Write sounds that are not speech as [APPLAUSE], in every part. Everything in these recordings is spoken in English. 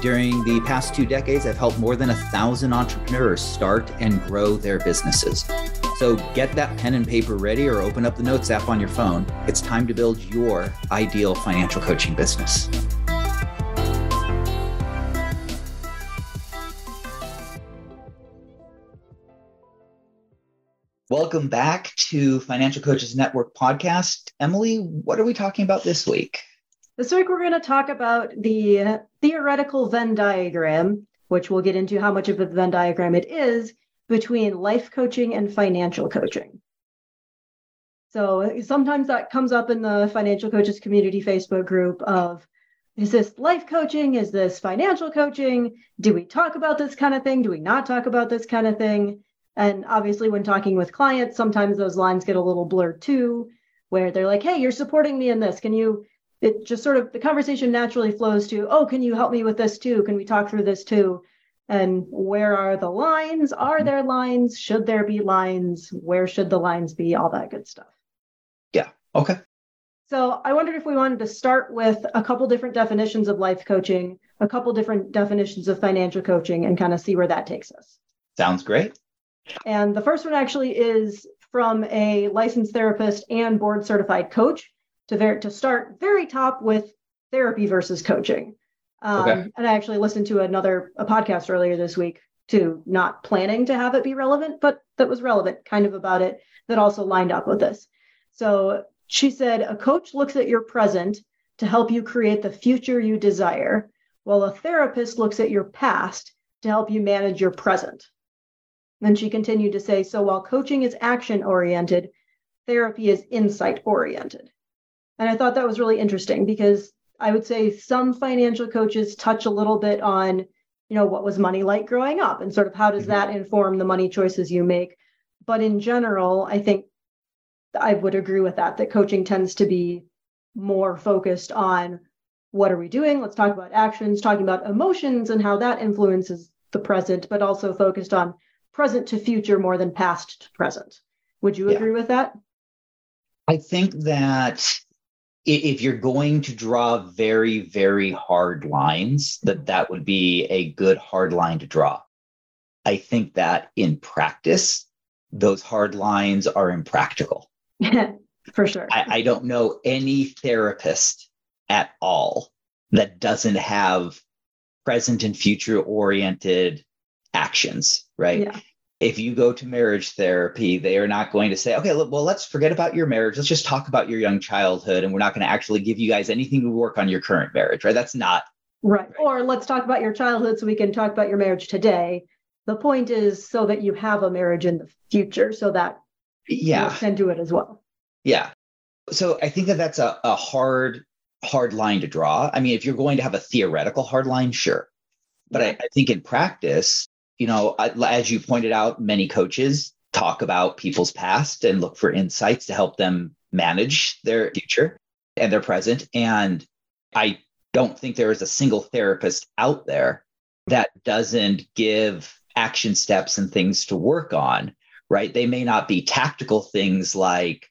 during the past two decades, I've helped more than a thousand entrepreneurs start and grow their businesses. So get that pen and paper ready or open up the Notes app on your phone. It's time to build your ideal financial coaching business. Welcome back to Financial Coaches Network podcast. Emily, what are we talking about this week? This week, we're going to talk about the theoretical Venn diagram, which we'll get into how much of a Venn diagram it is between life coaching and financial coaching. So sometimes that comes up in the financial coaches community Facebook group of is this life coaching? Is this financial coaching? Do we talk about this kind of thing? Do we not talk about this kind of thing? And obviously, when talking with clients, sometimes those lines get a little blurred too, where they're like, hey, you're supporting me in this. Can you it just sort of the conversation naturally flows to, oh, can you help me with this too? Can we talk through this too? And where are the lines? Are mm-hmm. there lines? Should there be lines? Where should the lines be? All that good stuff. Yeah. Okay. So I wondered if we wanted to start with a couple different definitions of life coaching, a couple different definitions of financial coaching, and kind of see where that takes us. Sounds great. And the first one actually is from a licensed therapist and board certified coach to ver- to start very top with therapy versus coaching. Um, okay. And I actually listened to another a podcast earlier this week to not planning to have it be relevant, but that was relevant kind of about it that also lined up with this. So she said, a coach looks at your present to help you create the future you desire, while a therapist looks at your past to help you manage your present. Then she continued to say, so while coaching is action oriented, therapy is insight oriented. And I thought that was really interesting because I would say some financial coaches touch a little bit on, you know, what was money like growing up and sort of how does mm-hmm. that inform the money choices you make. But in general, I think I would agree with that, that coaching tends to be more focused on what are we doing? Let's talk about actions, talking about emotions and how that influences the present, but also focused on present to future more than past to present. Would you yeah. agree with that? I think that if you're going to draw very very hard lines that that would be a good hard line to draw. I think that in practice those hard lines are impractical. [LAUGHS] For sure. I, I don't know any therapist at all that doesn't have present and future oriented actions right? Yeah if you go to marriage therapy, they are not going to say, okay, well, let's forget about your marriage. Let's just talk about your young childhood. And we're not going to actually give you guys anything to work on your current marriage, right? That's not. Right. right. Or let's talk about your childhood so we can talk about your marriage today. The point is so that you have a marriage in the future so that yeah. you can do it as well. Yeah. So I think that that's a, a hard, hard line to draw. I mean, if you're going to have a theoretical hard line, sure. But I, I think in practice, you know, as you pointed out, many coaches talk about people's past and look for insights to help them manage their future and their present. And I don't think there is a single therapist out there that doesn't give action steps and things to work on, right? They may not be tactical things like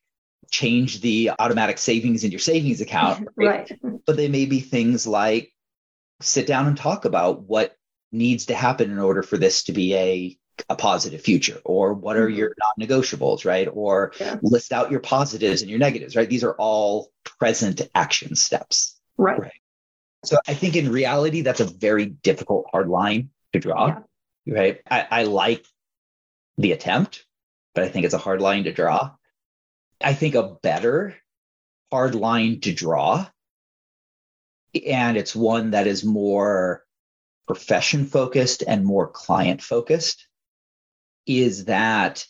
change the automatic savings in your savings account, [LAUGHS] right? right. But they may be things like sit down and talk about what needs to happen in order for this to be a a positive future or what are mm-hmm. your non-negotiables right or yeah. list out your positives and your negatives right these are all present action steps right, right. so i think in reality that's a very difficult hard line to draw yeah. right I, I like the attempt but i think it's a hard line to draw i think a better hard line to draw and it's one that is more profession focused and more client focused is that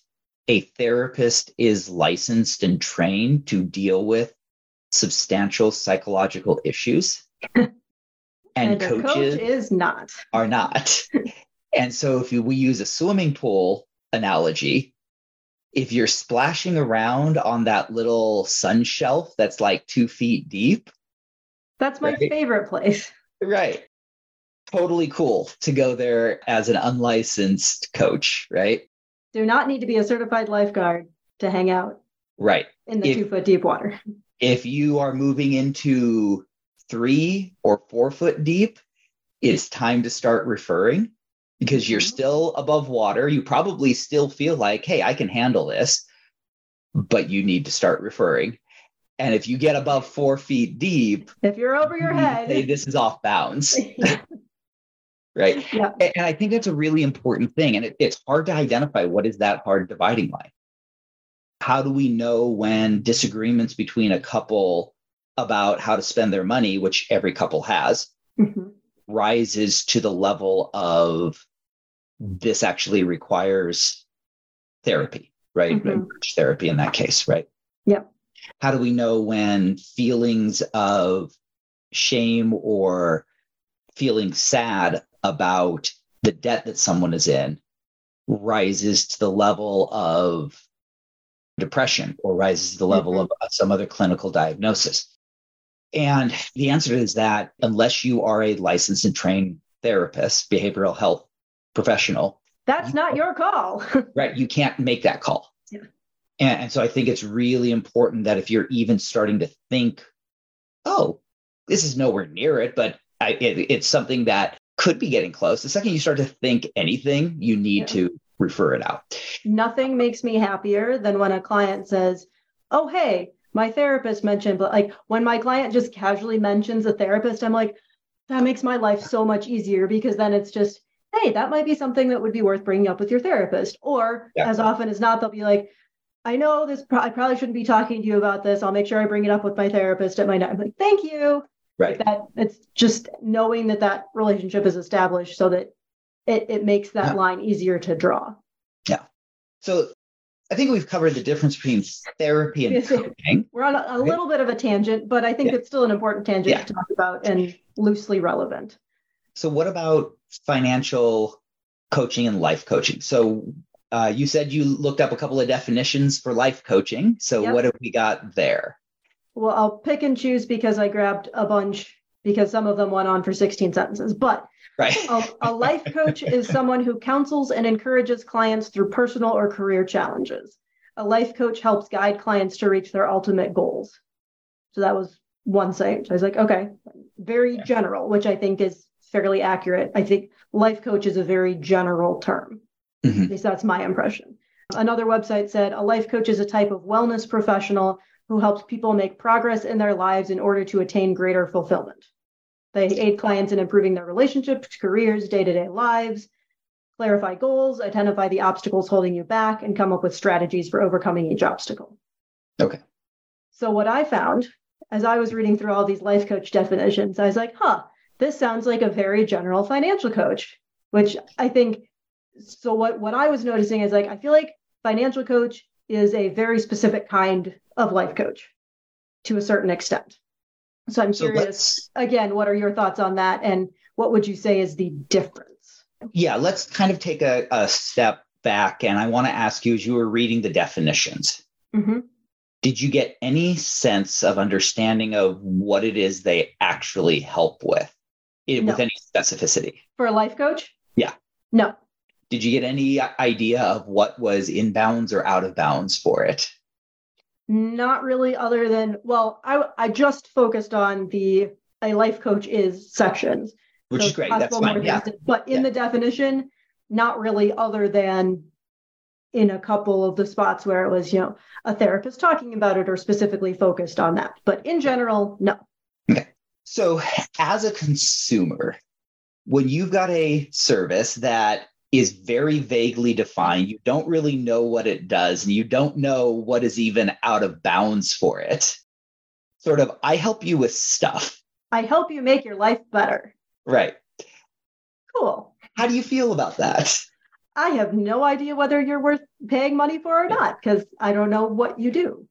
a therapist is licensed and trained to deal with substantial psychological issues [LAUGHS] and, and coaches coach is not are not [LAUGHS] and so if you, we use a swimming pool analogy, if you're splashing around on that little sun shelf that's like two feet deep, that's my right? favorite place. Right. Totally cool to go there as an unlicensed coach, right? Do not need to be a certified lifeguard to hang out. Right. In the if, two foot deep water. If you are moving into three or four foot deep, it's time to start referring because you're mm-hmm. still above water. You probably still feel like, hey, I can handle this, but you need to start referring. And if you get above four feet deep, if you're over your head, say this is off bounds. [LAUGHS] [LAUGHS] right. Yeah. And I think that's a really important thing. And it, it's hard to identify what is that hard dividing line. How do we know when disagreements between a couple about how to spend their money, which every couple has, mm-hmm. rises to the level of this actually requires therapy, right? Mm-hmm. Therapy in that case, right? Yeah. How do we know when feelings of shame or feeling sad about the debt that someone is in rises to the level of depression or rises to the level mm-hmm. of some other clinical diagnosis? And the answer is that unless you are a licensed and trained therapist, behavioral health professional, that's you, not your call. [LAUGHS] right. You can't make that call. Yeah. And, and so I think it's really important that if you're even starting to think, oh, this is nowhere near it, but I, it, it's something that could be getting close. The second you start to think anything, you need yeah. to refer it out. Nothing makes me happier than when a client says, Oh, hey, my therapist mentioned, but like when my client just casually mentions a therapist, I'm like, that makes my life so much easier because then it's just, hey, that might be something that would be worth bringing up with your therapist. Or yeah. as often as not, they'll be like, I know this, pro- I probably shouldn't be talking to you about this. I'll make sure I bring it up with my therapist at my night. I'm like, thank you. Right. Like that it's just knowing that that relationship is established so that it, it makes that yeah. line easier to draw. Yeah. So I think we've covered the difference between therapy and [LAUGHS] coaching. We're on a, a little bit of a tangent, but I think yeah. it's still an important tangent yeah. to talk about and loosely relevant. So, what about financial coaching and life coaching? So, uh, you said you looked up a couple of definitions for life coaching. So, yep. what have we got there? Well, I'll pick and choose because I grabbed a bunch because some of them went on for 16 sentences. But Right. a, a, life coach is [LAUGHS] someone who counsels and encourages clients through personal or career challenges. A life coach helps guide clients to reach their ultimate goals. So that was one. So I was like, okay, very general, which I think is fairly accurate. I think life coach is a very general term. Mm-hmm. At least that's my impression. Another website said a life coach is a type of wellness professional who helps people make progress in their lives in order to attain greater fulfillment. They aid clients in improving their relationships, careers, day to day lives, clarify goals, identify the obstacles holding you back, and come up with strategies for overcoming each obstacle. Okay. So, what I found as I was reading through all these life coach definitions, I was like, huh, this sounds like a very general financial coach, which I think. So, what, what I was noticing is like, I feel like financial coach is a very specific kind of life coach to a certain extent. So I'm so curious again, what are your thoughts on that? And what would you say is the difference? Yeah, let's kind of take a, a step back. And I want to ask you as you were reading the definitions, mm-hmm. did you get any sense of understanding of what it is they actually help with it, no. with any specificity? For a life coach? Yeah. No. Did you get any idea of what was in bounds or out of bounds for it? Not really, other than well, I I just focused on the a life coach is sections, which so is great. That's fine. Yeah. But in yeah. the definition, not really, other than in a couple of the spots where it was, you know, a therapist talking about it or specifically focused on that. But in general, no. Okay. So, as a consumer, when you've got a service that is very vaguely defined. You don't really know what it does, and you don't know what is even out of bounds for it. Sort of, I help you with stuff. I help you make your life better. Right. Cool. How do you feel about that? I have no idea whether you're worth paying money for or not because I don't know what you do.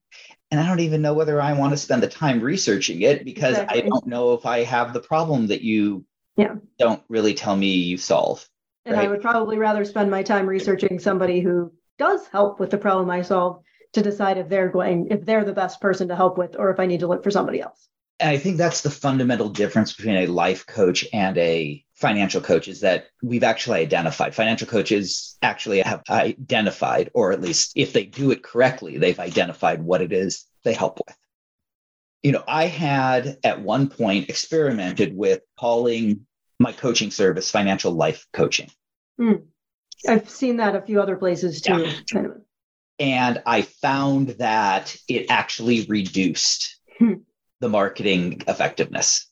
And I don't even know whether I want to spend the time researching it because exactly. I don't know if I have the problem that you yeah. don't really tell me you solve. And right. I would probably rather spend my time researching somebody who does help with the problem I solve to decide if they're going, if they're the best person to help with, or if I need to look for somebody else. And I think that's the fundamental difference between a life coach and a financial coach is that we've actually identified financial coaches actually have identified, or at least if they do it correctly, they've identified what it is they help with. You know, I had at one point experimented with calling my coaching service financial life coaching. Mm. I've seen that a few other places too. Yeah. And I found that it actually reduced hmm. the marketing effectiveness.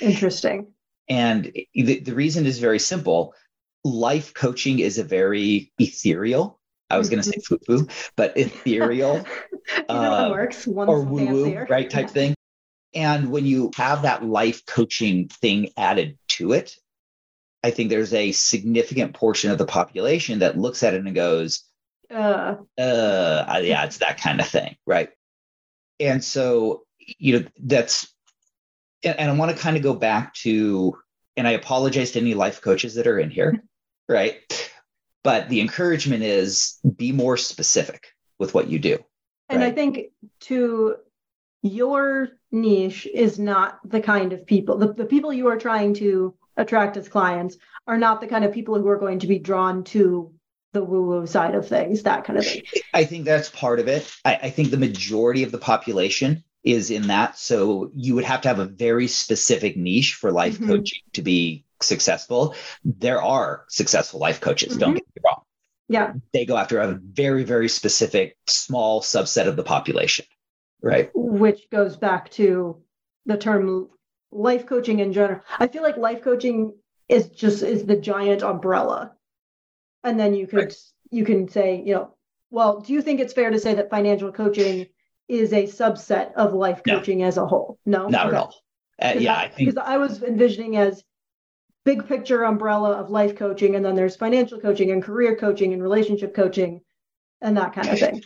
Interesting. And the, the reason is very simple. Life coaching is a very ethereal, I was going to say foo foo, but [LAUGHS] ethereal. you know uh, works. One's or woo woo, right? Type yeah. thing. And when you have that life coaching thing added to it, I think there's a significant portion of the population that looks at it and goes, uh, uh yeah, it's that kind of thing, right? And so, you know, that's, and, and I want to kind of go back to, and I apologize to any life coaches that are in here, [LAUGHS] right? But the encouragement is be more specific with what you do. And right? I think to your niche is not the kind of people, the, the people you are trying to attract as clients are not the kind of people who are going to be drawn to the woo woo side of things, that kind of thing. [LAUGHS] I think that's part of it. I, I, think the majority of the population is in that. So you would have to have a very specific niche for life mm-hmm. coaching to be successful. There are successful life coaches, mm-hmm. don't get me wrong. Yeah. They go after a very, very specific small subset of the population. Right. Which goes back to the term life coaching in general. I feel like life coaching is just is the giant umbrella. And then you could right. you can say, you know, well, do you think it's fair to say that financial coaching is a subset of life coaching no. as a whole? No. Not okay. at all. Uh, yeah, I, I think because I was envisioning as big picture umbrella of life coaching and then there's financial coaching and career coaching and relationship coaching and that kind of thing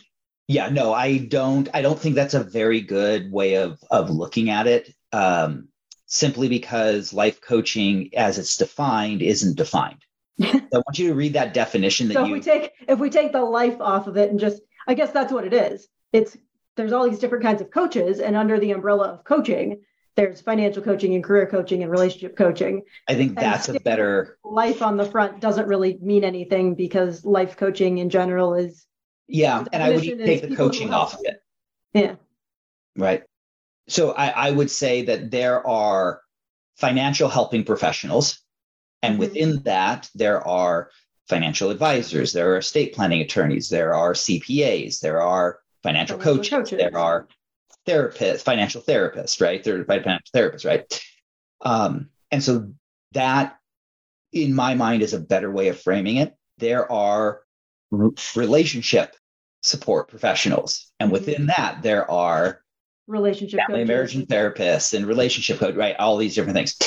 yeah no i don't i don't think that's a very good way of of looking at it um, simply because life coaching as it's defined isn't defined [LAUGHS] so i want you to read that definition that so you if we take if we take the life off of it and just i guess that's what it is it's there's all these different kinds of coaches and under the umbrella of coaching there's financial coaching and career coaching and relationship coaching. I think that's a better life on the front doesn't really mean anything because life coaching in general is yeah, and I would take the coaching off of it. Yeah. Right. So I, I would say that there are financial helping professionals, and mm-hmm. within that there are financial advisors, there are estate planning attorneys, there are CPAs, there are financial, financial coaches, coaches, there are therapists, financial therapists, right? They're financial therapists, right? Um, and so that, in my mind, is a better way of framing it. There are relationship support professionals, and within mm-hmm. that, there are relationship family marriage therapists and relationship code, right? All these different things.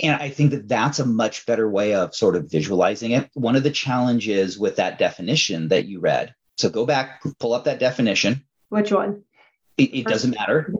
And I think that that's a much better way of sort of visualizing it. One of the challenges with that definition that you read. So go back, pull up that definition. Which one? It, it doesn't matter.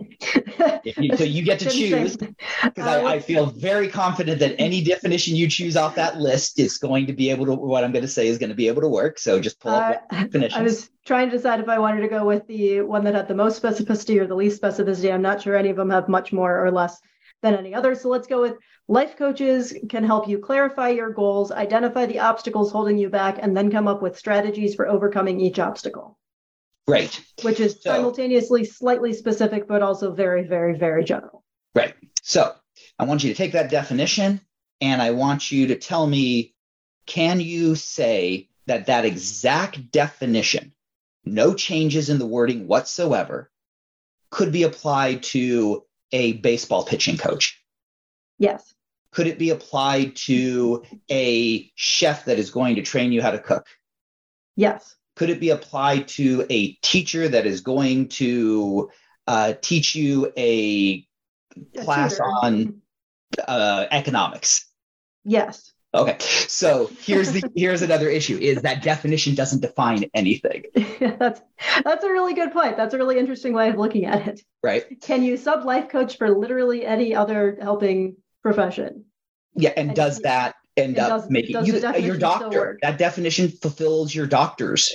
You, so you get to choose because I, I, feel very confident that any definition you choose off that list is going to be able to. What I'm going to say is going to be able to work. So just pull up uh, definitions. I was trying to decide if I wanted to go with the one that had the most specificity or the least specificity. I'm not sure any of them have much more or less than any other. So let's go with life coaches can help you clarify your goals, identify the obstacles holding you back, and then come up with strategies for overcoming each obstacle. Right. Which is so, simultaneously slightly specific, but also very, very, very general. Right. So I want you to take that definition and I want you to tell me can you say that that exact definition, no changes in the wording whatsoever, could be applied to a baseball pitching coach? Yes. Could it be applied to a chef that is going to train you how to cook? Yes. Could it be applied to a teacher that is going to uh, teach you a, class on uh, economics? Yes. Okay. So here's the [LAUGHS] here's another issue is that definition doesn't define anything. [LAUGHS] that's that's a really good point. That's a really interesting way of looking at it. Right. Can you sub life coach for literally any other helping profession? Yeah, and, and does that end up making you, your doctor. That definition fulfills your doctor's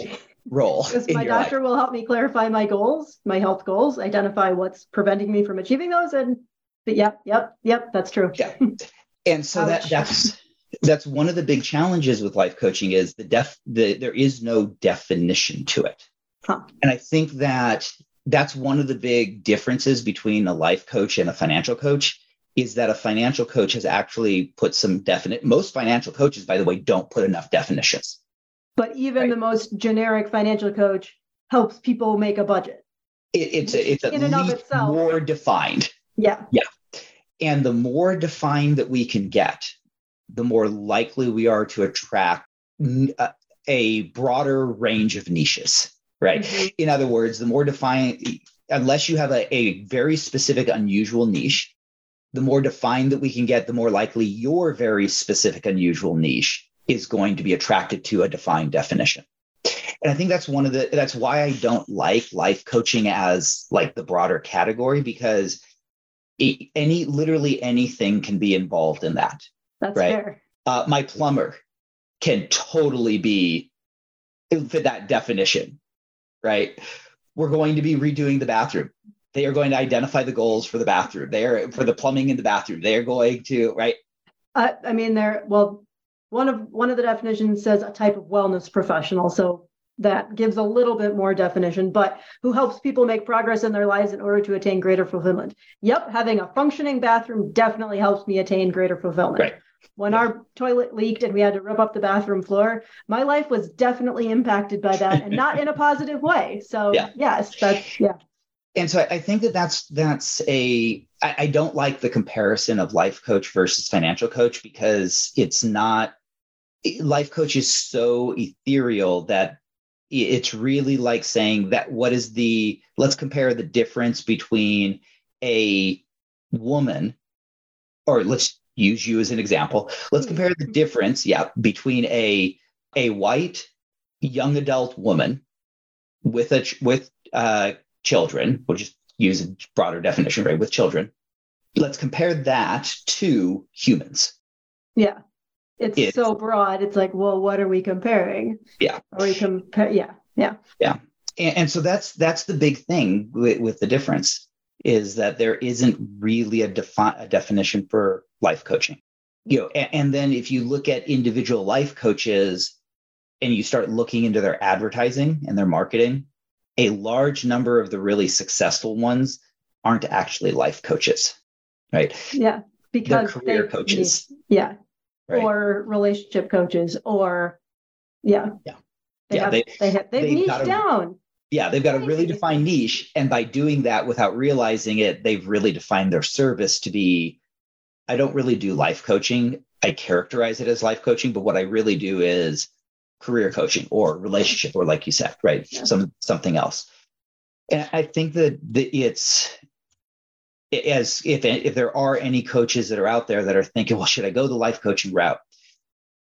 role. Because my doctor life. will help me clarify my goals, my health goals, identify what's preventing me from achieving those, and but yep, yep, yep, that's true. Yeah. [LAUGHS] And so that that's that's one of the big challenges with life coaching is the def the, there is no definition to it. Huh. And I think that that's one of the big differences between a life coach and a financial coach is that a financial coach has actually put some definite most financial coaches by the way don't put enough definitions. But even right? the most generic financial coach helps people make a budget. It, it's a, it's at in least more defined. Yeah. Yeah. And the more defined that we can get the more likely we are to attract a, a broader range of niches right? Mm-hmm. in other words the more defined unless you have a, a very specific unusual niche the more defined that we can get, the more likely your very specific, unusual niche is going to be attracted to a defined definition. And I think that's one of the, that's why I don't like life coaching as like the broader category because it, any, literally anything can be involved in that. That's right? fair. Uh, my plumber can totally be fit that definition, right? We're going to be redoing the bathroom they are going to identify the goals for the bathroom. They are for the plumbing in the bathroom. They are going to right. Uh, I mean, they're well. One of one of the definitions says a type of wellness professional, so that gives a little bit more definition. But who helps people make progress in their lives in order to attain greater fulfillment? Yep, having a functioning bathroom definitely helps me attain greater fulfillment. Right. When our toilet leaked and we had to rip up the bathroom floor, my life was definitely impacted by that, and not in a positive way. So yeah. yes, that's yeah and so I think that that's that's a I, I don't like the comparison of life coach versus financial coach because it's not life coach is so ethereal that it's really like saying that what is the let's compare the difference between a woman or let's use you as an example. Let's compare the difference yeah between a a white young adult woman with a with uh children, we'll just use a broader definition, right, with children. Let's compare that to humans. Yeah. It's, it's so broad. It's like, well, what are we comparing? Yeah. Are we compare? Yeah. Yeah. Yeah. And, and so that's that's the big thing with, with, the difference is that there isn't really a, defi- a definition for life coaching. You know, and, and then if you look at individual life coaches and you start looking into their advertising and their marketing, a large number of the really successful ones aren't actually life coaches, right? Yeah, because they're career they, coaches. Yeah, right? or relationship coaches, or yeah, yeah, they yeah. Have, they they have they've, they've niched down. Yeah, they've got a really defined niche, and by doing that without realizing it, they've really defined their service to be. I don't really do life coaching. I characterize it as life coaching, but what I really do is career coaching or relationship or like you said right yeah. some something else and i think that, that it's as if if there are any coaches that are out there that are thinking well should i go the life coaching route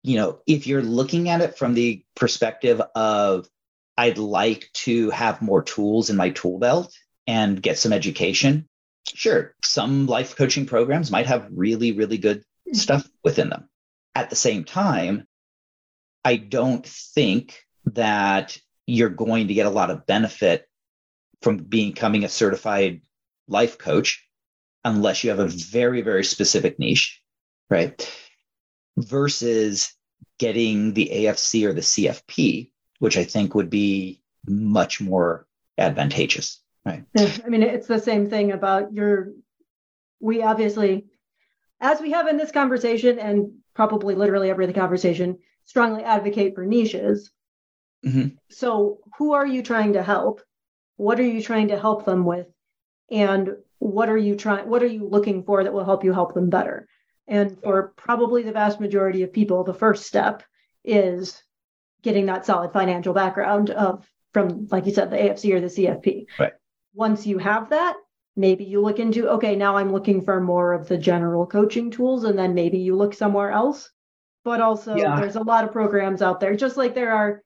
you know if you're looking at it from the perspective of i'd like to have more tools in my tool belt and get some education sure some life coaching programs might have really really good hmm. stuff within them at the same time I don't think that you're going to get a lot of benefit from becoming a certified life coach unless you have a very, very specific niche, right? Versus getting the AFC or the CFP, which I think would be much more advantageous, right? I mean, it's the same thing about your, we obviously, as we have in this conversation and probably literally every other conversation, strongly advocate for niches. Mm-hmm. So, who are you trying to help? What are you trying to help them with? And what are you trying what are you looking for that will help you help them better? And for probably the vast majority of people, the first step is getting that solid financial background of from like you said the AFC or the CFP. Right. Once you have that, maybe you look into okay, now I'm looking for more of the general coaching tools and then maybe you look somewhere else but also yeah. there's a lot of programs out there just like there are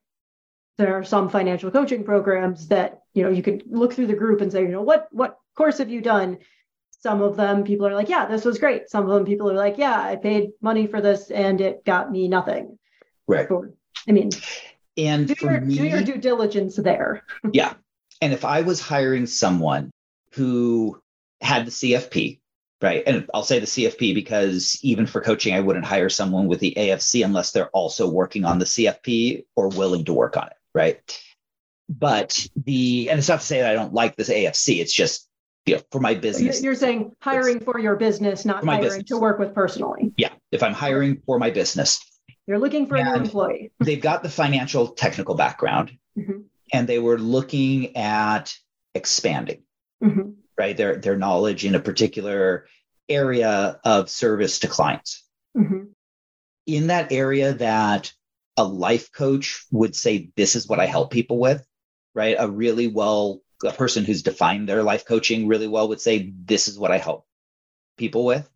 there are some financial coaching programs that you know you can look through the group and say you know what what course have you done some of them people are like, yeah, this was great. Some of them people are like, yeah, I paid money for this and it got me nothing. Right. I mean, and do your, me, do your due diligence there. yeah. And if I was hiring someone who had the CFP, right? And I'll say the CFP because even for coaching, I wouldn't hire someone with the AFC unless they're also working on the CFP or willing to work on it, right? But the, and it's not to say that I don't like this AFC, it's just, you know, for my business. You're saying hiring for your business, not hiring business. to work with personally. Yeah. If I'm hiring for my business, you're looking for and a new employee. [LAUGHS] they've got the financial technical background mm-hmm. and they were looking at expanding. Mm-hmm right? Their their knowledge in a particular area of service to clients. Mm-hmm. In that area that a life coach would say, this is what I help people with, right? A really well, a person who's defined their life coaching really well would say, this is what I help people with.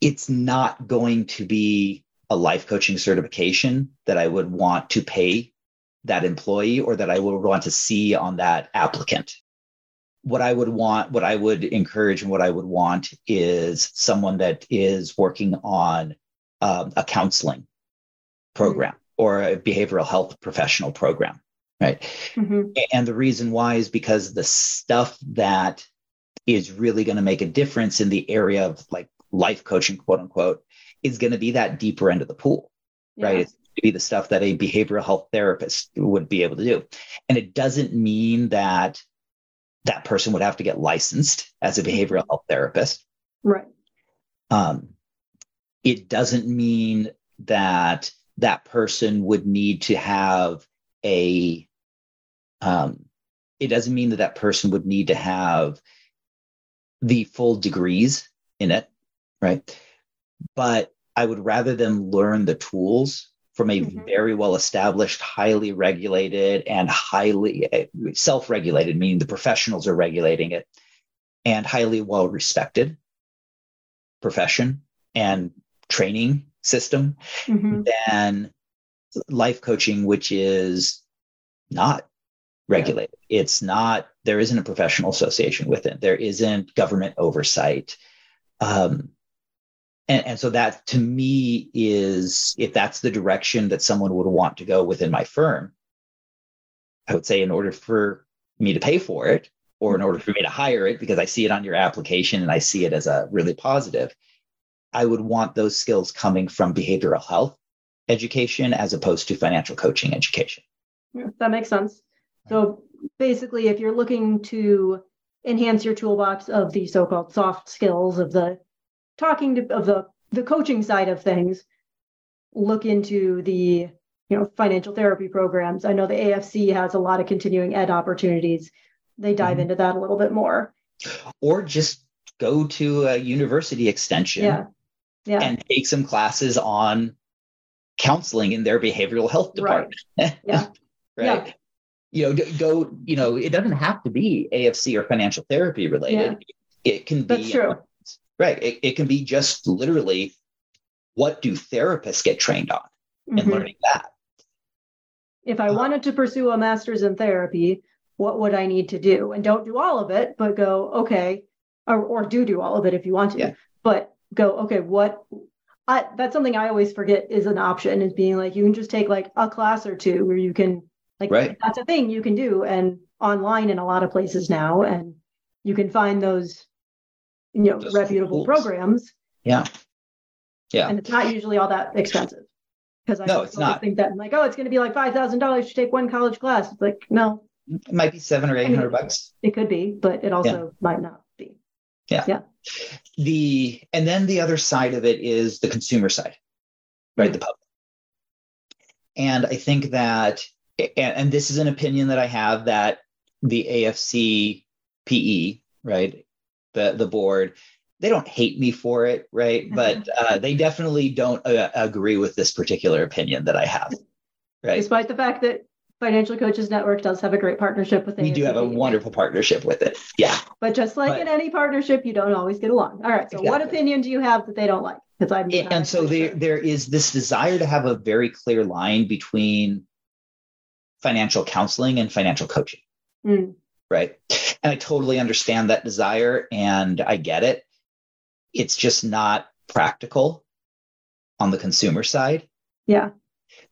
It's not going to be a life coaching certification that I would want to pay that employee or that I would want to see on that applicant what I would want, what I would encourage, and what I would want is someone that is working on um, a counseling program mm-hmm. or a behavioral health professional program, right? Mm-hmm. And the reason why is because the stuff that is really going to make a difference in the area of like life coaching, quote unquote, is going to be that deeper end of the pool, yeah. right? It's be the stuff that a behavioral health therapist would be able to do. And it doesn't mean that that person would have to get licensed as a behavioral health therapist. Right. Um, it doesn't mean that that person would need to have a, um, it doesn't mean that that person would need to have the full degrees in it, right? But I would rather them learn the tools from a mm-hmm. very well established, highly regulated, and highly eh, self regulated, meaning the professionals are regulating it, and highly well respected profession and training system mm-hmm. than life coaching, which is not regulated. Yeah. It's not, there isn't a professional association with it, there isn't government oversight. Um, and, and so that to me is if that's the direction that someone would want to go within my firm, I would say in order for me to pay for it or in order for me to hire it, because I see it on your application and I see it as a really positive, I would want those skills coming from behavioral health education as opposed to financial coaching education. Yeah, that makes sense. So basically, if you're looking to enhance your toolbox of the so-called soft skills of the talking to of the the coaching side of things, look into the you know financial therapy programs. I know the AFC has a lot of continuing ed opportunities. They dive mm-hmm. into that a little bit more. Or just go to a university extension yeah. Yeah. and take some classes on counseling in their behavioral health department. Right. [LAUGHS] Yeah. right. Yeah. You know, go, you know, it doesn't have to be AFC or financial therapy related. Yeah. It can be That's true. Right. It, it can be just literally what do therapists get trained on mm-hmm. and learning that. If I uh, wanted to pursue a master's in therapy, what would I need to do? And don't do all of it, but go, okay, or, or do do all of it if you want to, yeah. but go, okay, what I, that's something I always forget is an option is being like, you can just take like a class or two where you can like, right. that's a thing you can do and online in a lot of places now. And you can find those you know reputable programs. Yeah. Yeah. And it's not usually all that expensive. Because I no, it's not. think that I'm like, oh, it's going to be like five thousand dollars to take one college class. It's like, no. It might be seven or eight hundred I mean, bucks. It could be, but it also yeah. might not be. Yeah. Yeah. The and then the other side of it is the consumer side, right? Mm-hmm. The public. And I think that, and, and this is an opinion that I have that the AFC PE, right, the the board they don't hate me for it right mm-hmm. but uh, they definitely don't uh, agree with this particular opinion that i have right despite the fact that financial coaches network does have a great partnership with them. we do have a wonderful partnership with it yeah but just like but, in any partnership you don't always get along all right so exactly. what opinion do you have that they don't like because i'm and, and so there, sure. there is this desire to have a very clear line between financial counseling and financial coaching mm. right and I totally understand that desire and I get it. it's just not practical on the consumer side. Yeah.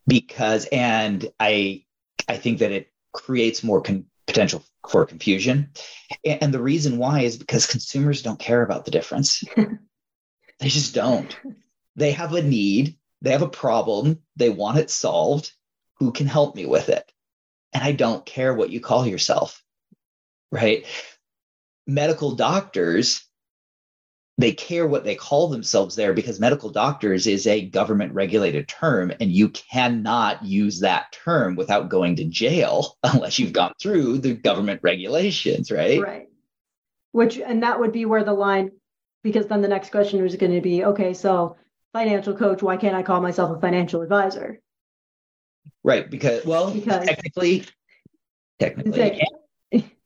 Because and I I think that it creates more con- potential for confusion. And, and the reason why is because consumers don't care about the difference. [LAUGHS] they just don't. They have a need, they have a problem, they want it solved. Who can help me with it? And I don't care what you call yourself. Right? Medical doctors they care what they call themselves there because medical doctors is a government regulated term and you cannot use that term without going to jail [LAUGHS] unless you've gone through the government regulations right? Right. Which and that would be where the line because then the next question was going to be okay so financial coach why can't i call myself a financial advisor? Right because well because technically technically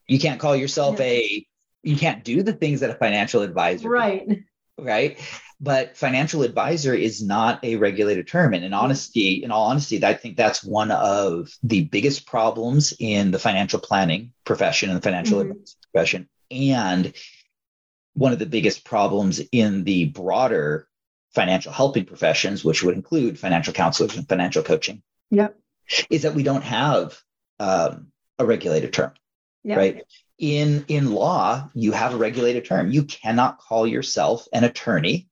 you can't, call yourself yeah. a you can't do the things that a financial advisor right does, right but financial advisor is not a regulated term and in honesty in all honesty i think that's one of the biggest problems in the financial planning profession and the financial mm-hmm. profession and one of the biggest problems in the broader financial helping professions which would include financial counselors and financial coaching yep. is that we don't have um, a regulated term yep. right in in law you have a regulated term you cannot call yourself an attorney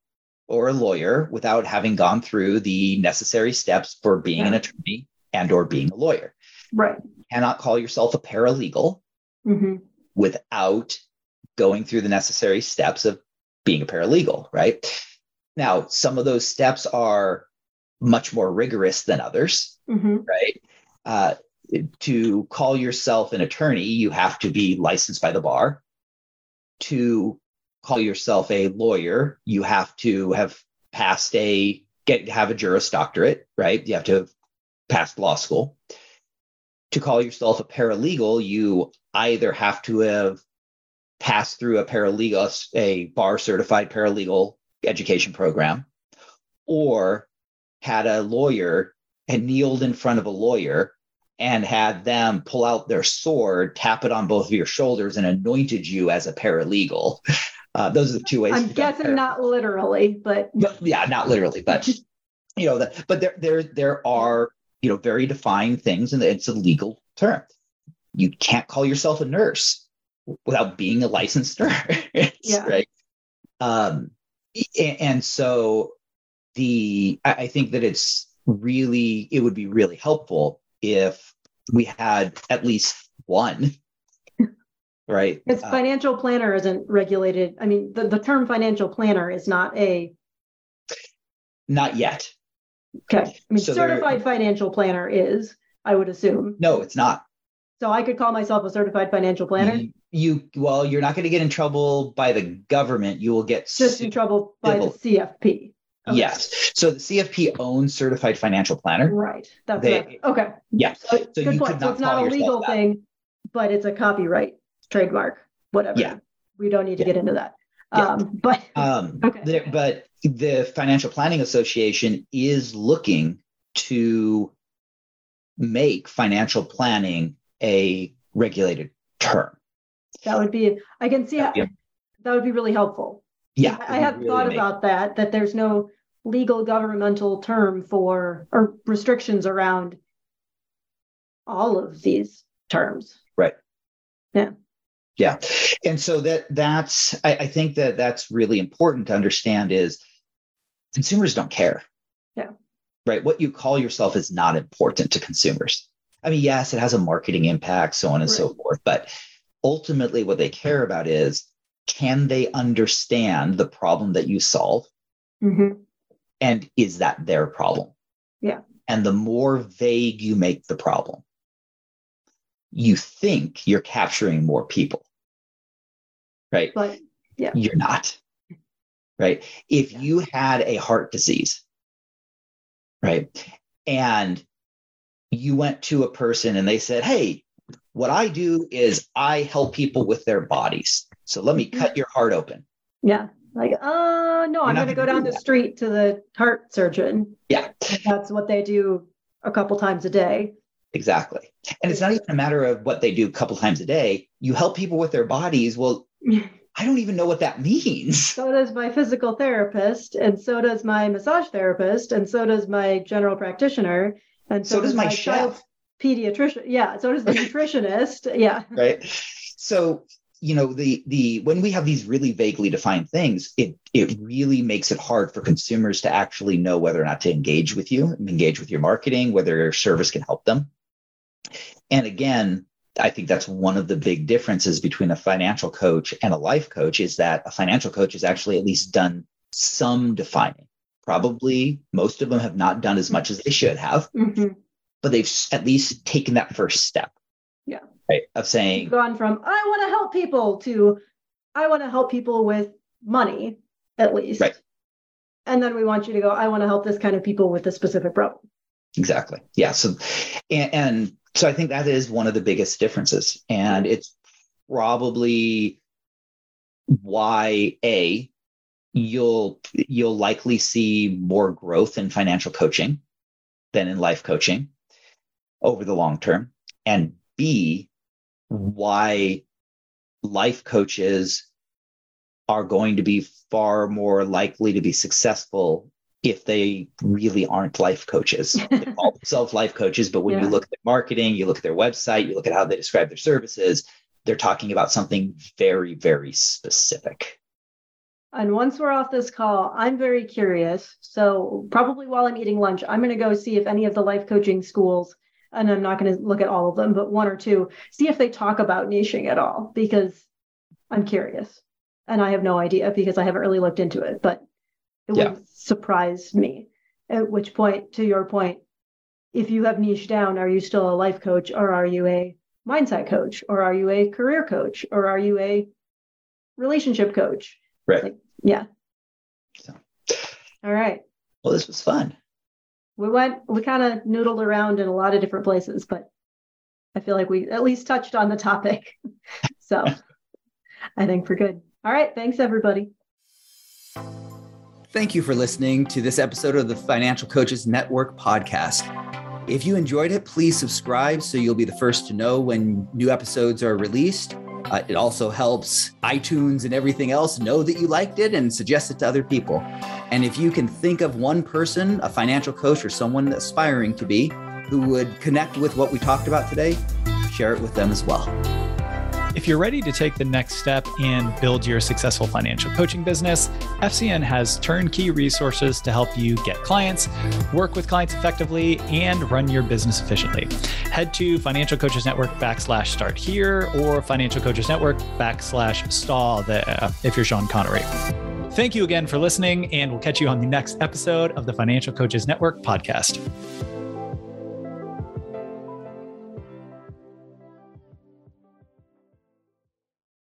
or a lawyer without having gone through the necessary steps for being yeah. an attorney and or being a lawyer right you cannot call yourself a paralegal mm-hmm. without going through the necessary steps of being a paralegal right now some of those steps are much more rigorous than others mm-hmm. right uh, to call yourself an attorney, you have to be licensed by the bar. To call yourself a lawyer, you have to have passed a get have a Juris Doctorate, right? You have to have passed law school. To call yourself a paralegal, you either have to have passed through a paralegal, a bar certified paralegal education program, or had a lawyer and kneeled in front of a lawyer and had them pull out their sword, tap it on both of your shoulders, and anointed you as a paralegal. Uh, those are the two ways. I'm guessing not literally, but yeah, not literally, but [LAUGHS] you know, the, but there there there are you know very defined things, and it's a legal term. You can't call yourself a nurse without being a licensed [LAUGHS] nurse, yeah. right? Um, and so the I think that it's really it would be really helpful if we had at least one [LAUGHS] right? Because uh, financial planner isn't regulated. I mean the, the term financial planner is not a not yet. Okay. I mean so certified financial planner is i would assume. No it's not. So i could call myself a certified financial planner? You, you well you're not going to get in trouble by the government. You will get just in trouble by the cfp Okay. Yes. So the CFP owns certified financial planner. Right. That's they, okay. Yeah. So, so good point. so it's not a legal thing, but it's a copyright trademark, whatever. Yeah. We don't need to yeah. get into that. Yeah. Um, but [LAUGHS] um, [LAUGHS] okay. There, but the Financial Planning Association is looking to make financial planning a regulated term. That would be. I can see how, yeah. that would be really helpful. Yeah, I have really thought about that. That there's no legal governmental term for or restrictions around all of these terms. Right. Yeah. Yeah. And so that that's I, I think that that's really important to understand is consumers don't care. Yeah. Right. What you call yourself is not important to consumers. I mean, yes, it has a marketing impact, so on and right. so forth. But ultimately, what they care about is can they understand the problem that you solve? Mm-hmm. And is that their problem? Yeah. And the more vague you make the problem, you think you're capturing more people. Right. But yeah. You're not. Right. If yeah. you had a heart disease, right, and you went to a person and they said, Hey, what I do is I help people with their bodies. So let me mm-hmm. cut your heart open. Yeah. Like, uh, no, I'm going to go down the street to the heart surgeon. Yeah. that's what they do a couple times a day. Exactly. And it's not even a matter of what they do a couple times a day. You help people with their bodies. Well, I don't even know what that means. [LAUGHS] So does my physical therapist, and so does my massage therapist, and so does my general practitioner, and so, so does, does, my, my chef. Pediatrician. Yeah. So does the [LAUGHS] nutritionist. Yeah. Right. So you know the the when we have these really vaguely defined things it it really makes it hard for consumers to actually know whether or not to engage with you engage with your marketing whether your service can help them and again I think that's one of the big differences between a financial coach and a life coach is that a financial coach has actually at least done some defining. Probably most of them have not done as much as they should have, mm-hmm. but they've at least taken that first step. Yeah. Right. Of saying, You've gone from, I want to help people to, I want to help people with money, at least. Right. And then we want you to go, I want to help this kind of people with a specific problem. Exactly. Yeah. So, and, and so I think that is one of the biggest differences. And it's probably why a you'll you'll likely see more growth in financial coaching than in life coaching over the long term and b why life coaches are going to be far more likely to be successful if they really aren't life coaches. [LAUGHS] they call themselves life coaches, but when yeah. you look at their marketing, you look at their website, you look at how they describe their services, they're talking about something very, very specific. And once we're off this call, I'm very curious. So, probably while I'm eating lunch, I'm going to go see if any of the life coaching schools, and I'm not going to look at all of them, but one or two, see if they talk about niching at all, because I'm curious. And I have no idea because I haven't really looked into it. But it yeah. would surprise me. At which point, to your point, if you have niche down, are you still a life coach or are you a mindset coach or are you a career coach or are you a relationship coach? Right. Like, yeah. So. All right. Well, this was fun. We went, we kind of noodled around in a lot of different places, but I feel like we at least touched on the topic. [LAUGHS] so I think we're good. All right. Thanks, everybody. Thank you for listening to this episode of the Financial Coaches Network podcast. If you enjoyed it, please subscribe so you'll be the first to know when new episodes are released. Uh, it also helps iTunes and everything else know that you liked it and suggest it to other people. And if you can think of one person, a financial coach or someone aspiring to be, who would connect with what we talked about today, share it with them as well. If you're ready to take the next step and build your successful financial coaching business, FCN has turnkey resources to help you get clients, work with clients effectively, and run your business efficiently. Head to Financial Coaches Network backslash start here or Financial Coaches Network backslash stall if you're Sean Connery. Thank you again for listening, and we'll catch you on the next episode of the Financial Coaches Network podcast.